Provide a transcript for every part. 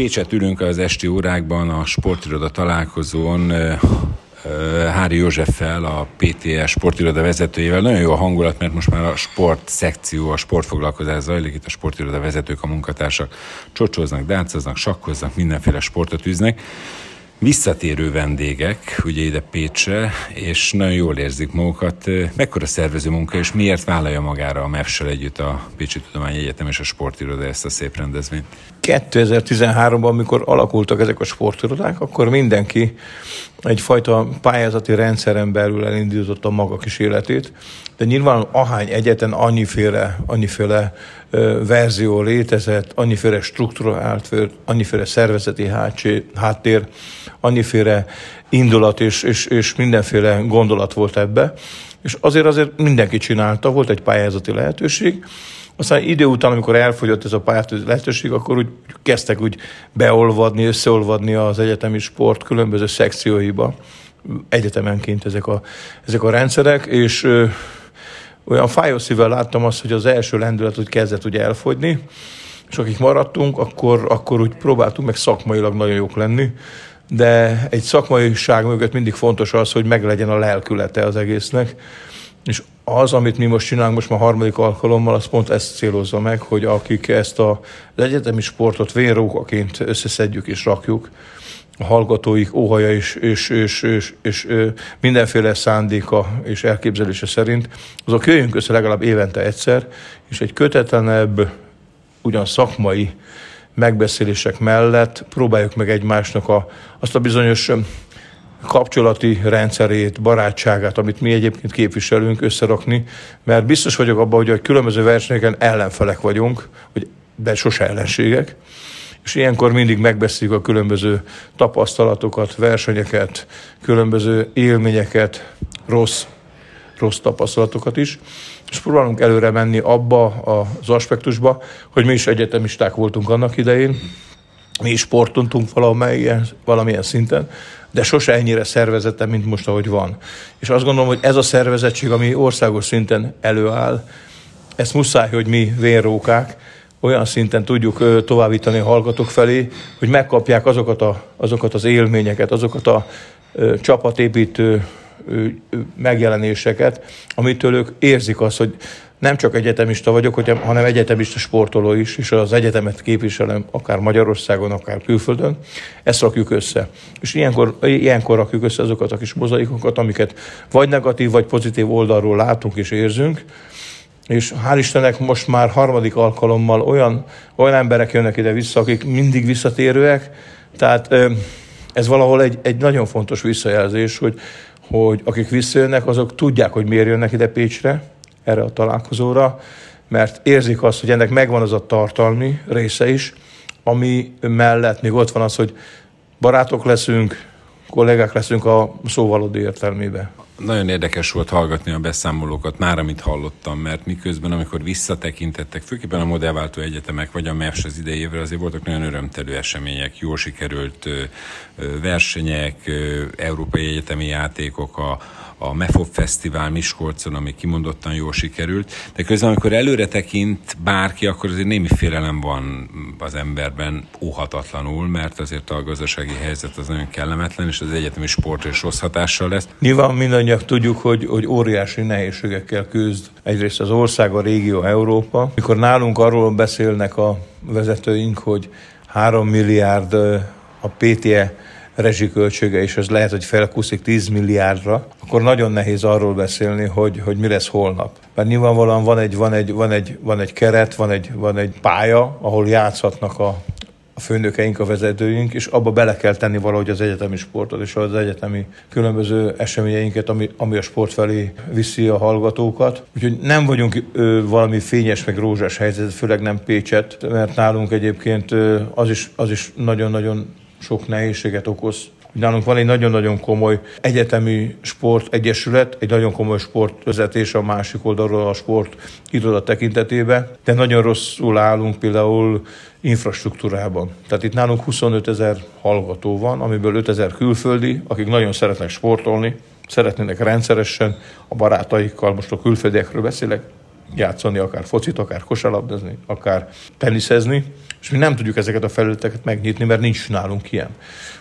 Pécset ülünk az esti órákban a sportiroda találkozón Hári Józseffel, a PTS sportiroda vezetőjével. Nagyon jó a hangulat, mert most már a sport szekció, a sportfoglalkozás zajlik, itt a sportiroda vezetők, a munkatársak csocsoznak, dáncoznak, sakkoznak, mindenféle sportot üznek visszatérő vendégek, ugye ide Pécsre, és nagyon jól érzik magukat. Mekkora szervező munka, és miért vállalja magára a MEFS-sel együtt a Pécsi Egyetem és a Sportiroda ezt a szép rendezvényt? 2013-ban, amikor alakultak ezek a sportirodák, akkor mindenki egyfajta pályázati rendszeren belül elindította maga kis életét, de nyilván ahány egyetlen annyiféle, annyiféle verzió létezett, annyiféle struktúrált, annyiféle szervezeti hátsé, háttér, annyiféle indulat és, és, és mindenféle gondolat volt ebbe, és azért azért mindenki csinálta, volt egy pályázati lehetőség, aztán idő után, amikor elfogyott ez a pályázati lehetőség, akkor úgy kezdtek úgy beolvadni, összeolvadni az egyetemi sport különböző szekcióiba, egyetemenként ezek a, ezek a rendszerek, és ö, olyan fájó szívvel láttam azt, hogy az első lendület úgy kezdett ugye elfogyni, és akik maradtunk, akkor, akkor úgy próbáltunk meg szakmailag nagyon jók lenni, de egy szakmaiság mögött mindig fontos az, hogy meglegyen a lelkülete az egésznek, és az, amit mi most csinálunk most már harmadik alkalommal, az pont ezt célozza meg, hogy akik ezt a, az egyetemi sportot vénrókaként összeszedjük és rakjuk, a hallgatóik óhaja és, és, és, és, és, és mindenféle szándéka és elképzelése szerint, azok jöjjünk össze legalább évente egyszer, és egy kötetlenebb, ugyan szakmai megbeszélések mellett próbáljuk meg egymásnak a, azt a bizonyos kapcsolati rendszerét, barátságát, amit mi egyébként képviselünk, összerakni, mert biztos vagyok abban, hogy a különböző versenyeken ellenfelek vagyunk, hogy de sose ellenségek, és ilyenkor mindig megbeszéljük a különböző tapasztalatokat, versenyeket, különböző élményeket, rossz, rossz tapasztalatokat is, és próbálunk előre menni abba az aspektusba, hogy mi is egyetemisták voltunk annak idején, mi is sportontunk valamilyen, valamilyen szinten, de sose ennyire szervezete, mint most, ahogy van. És azt gondolom, hogy ez a szervezettség, ami országos szinten előáll, ezt muszáj, hogy mi vérrókák, olyan szinten tudjuk továbbítani a hallgatók felé, hogy megkapják azokat, a, azokat az élményeket, azokat a ö, csapatépítő megjelenéseket, amitől ők érzik azt, hogy nem csak egyetemista vagyok, hanem egyetemista sportoló is, és az egyetemet képviselem akár Magyarországon, akár külföldön. Ezt rakjuk össze. És ilyenkor, ilyenkor rakjuk össze azokat a kis mozaikokat, amiket vagy negatív, vagy pozitív oldalról látunk és érzünk, és hál' Istennek most már harmadik alkalommal olyan, olyan emberek jönnek ide vissza, akik mindig visszatérőek, tehát ez valahol egy, egy nagyon fontos visszajelzés, hogy, hogy akik visszajönnek, azok tudják, hogy miért jönnek ide Pécsre, erre a találkozóra, mert érzik azt, hogy ennek megvan az a tartalmi része is, ami mellett még ott van az, hogy barátok leszünk, kollégák leszünk a szóvalódi értelmében. Nagyon érdekes volt hallgatni a beszámolókat, már amit hallottam, mert miközben, amikor visszatekintettek, főképpen a modellváltó egyetemek, vagy a MEVS az idejével, azért voltak nagyon örömtelő események, jól sikerült versenyek, európai egyetemi játékok, a, a MEFOP Fesztivál Miskolcon, ami kimondottan jól sikerült, de közben, amikor előre tekint bárki, akkor azért némi félelem van az emberben óhatatlanul, mert azért a gazdasági helyzet az nagyon kellemetlen, és az egyetemi sport is rossz hatással lesz. Nyilván mindannyian tudjuk, hogy, hogy óriási nehézségekkel küzd egyrészt az ország, a régió, Európa. Mikor nálunk arról beszélnek a vezetőink, hogy 3 milliárd a PTE rezsiköltsége, és ez lehet, hogy felkuszik 10 milliárdra, akkor nagyon nehéz arról beszélni, hogy, hogy mi lesz holnap. Mert nyilvánvalóan van egy, van egy, van egy, van egy keret, van egy, van egy pálya, ahol játszhatnak a, a főnökeink, a vezetőink, és abba bele kell tenni valahogy az egyetemi sportot és az egyetemi különböző eseményeinket, ami, ami a sport felé viszi a hallgatókat. Úgyhogy nem vagyunk ö, valami fényes meg rózsás helyzet, főleg nem Pécset, mert nálunk egyébként ö, az is, az is nagyon-nagyon sok nehézséget okoz. Nálunk van egy nagyon-nagyon komoly egyetemi sportegyesület, egy nagyon komoly sportvezetés a másik oldalról a sport iroda tekintetében, de nagyon rosszul állunk például infrastruktúrában. Tehát itt nálunk 25 ezer hallgató van, amiből 5 ezer külföldi, akik nagyon szeretnek sportolni, szeretnének rendszeresen a barátaikkal, most a külföldiekről beszélek, játszani, akár focit, akár kosarlabdázni, akár teniszezni, és mi nem tudjuk ezeket a felületeket megnyitni, mert nincs nálunk ilyen.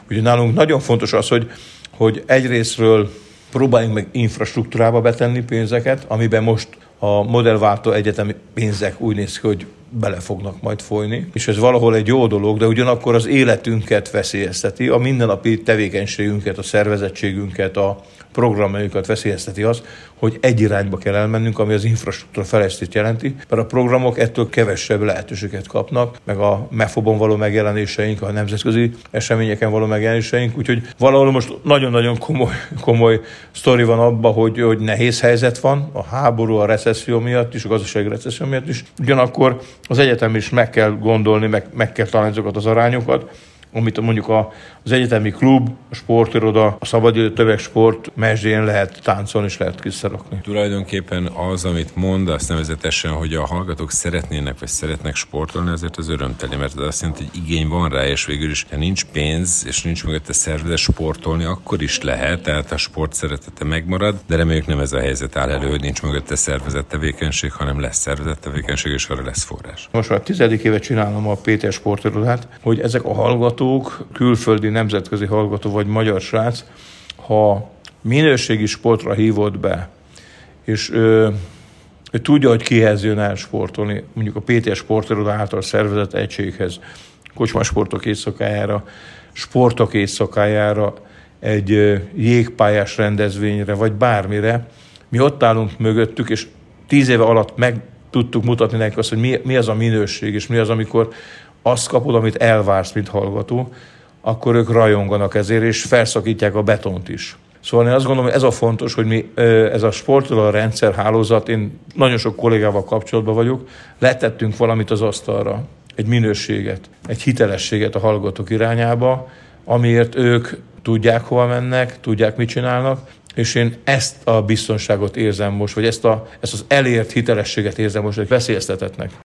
Ugye nálunk nagyon fontos az, hogy, hogy egyrésztről próbáljunk meg infrastruktúrába betenni pénzeket, amiben most a modellváltó egyetemi pénzek úgy néz ki, hogy bele fognak majd folyni, és ez valahol egy jó dolog, de ugyanakkor az életünket veszélyezteti, a mindennapi tevékenységünket, a szervezettségünket, a programjaikat veszélyezteti az, hogy egy irányba kell elmennünk, ami az infrastruktúra fejlesztést jelenti, mert a programok ettől kevesebb lehetőséget kapnak, meg a MEFOBon való megjelenéseink, a nemzetközi eseményeken való megjelenéseink, úgyhogy valahol most nagyon-nagyon komoly, komoly sztori van abban, hogy, hogy nehéz helyzet van, a háború, a recesszió miatt is, a gazdasági recesszió miatt is. Ugyanakkor az egyetem is meg kell gondolni, meg, meg kell találni azokat az arányokat, amit mondjuk a, az egyetemi klub, a sportiroda, a szabadidő tömegsport mesdjén lehet táncolni és lehet kiszerakni. Tulajdonképpen az, amit mond, azt nevezetesen, hogy a hallgatók szeretnének vagy szeretnek sportolni, ezért az örömteli, mert az azt jelenti, hogy igény van rá, és végül is, ha nincs pénz, és nincs mögötte szervezet sportolni, akkor is lehet, tehát a sport szeretete megmarad, de reméljük nem ez a helyzet áll elő, hogy nincs mögötte szervezett tevékenység, hanem lesz szervezett tevékenység, és arra lesz forrás. Most már tizedik éve csinálom a Péter sportirodát, hogy ezek a hallgatók külföldi nemzetközi hallgató vagy magyar srác, ha minőségi sportra hívott be, és ő, ő tudja, hogy kihez jön el sportolni, mondjuk a PT sportiroda által szervezett egységhez, kocsmasportok éjszakájára, sportok éjszakájára, egy jégpályás rendezvényre, vagy bármire, mi ott állunk mögöttük, és tíz éve alatt meg tudtuk mutatni nekik azt, hogy mi, mi az a minőség, és mi az, amikor azt kapod, amit elvársz, mint hallgató, akkor ők rajonganak ezért, és felszakítják a betont is. Szóval én azt gondolom, hogy ez a fontos, hogy mi, ez a sportoló rendszer hálózat, én nagyon sok kollégával kapcsolatban vagyok, letettünk valamit az asztalra, egy minőséget, egy hitelességet a hallgatók irányába, amiért ők tudják, hova mennek, tudják, mit csinálnak, és én ezt a biztonságot érzem most, vagy ezt, a, ezt az elért hitelességet érzem most, hogy veszélyeztetetnek.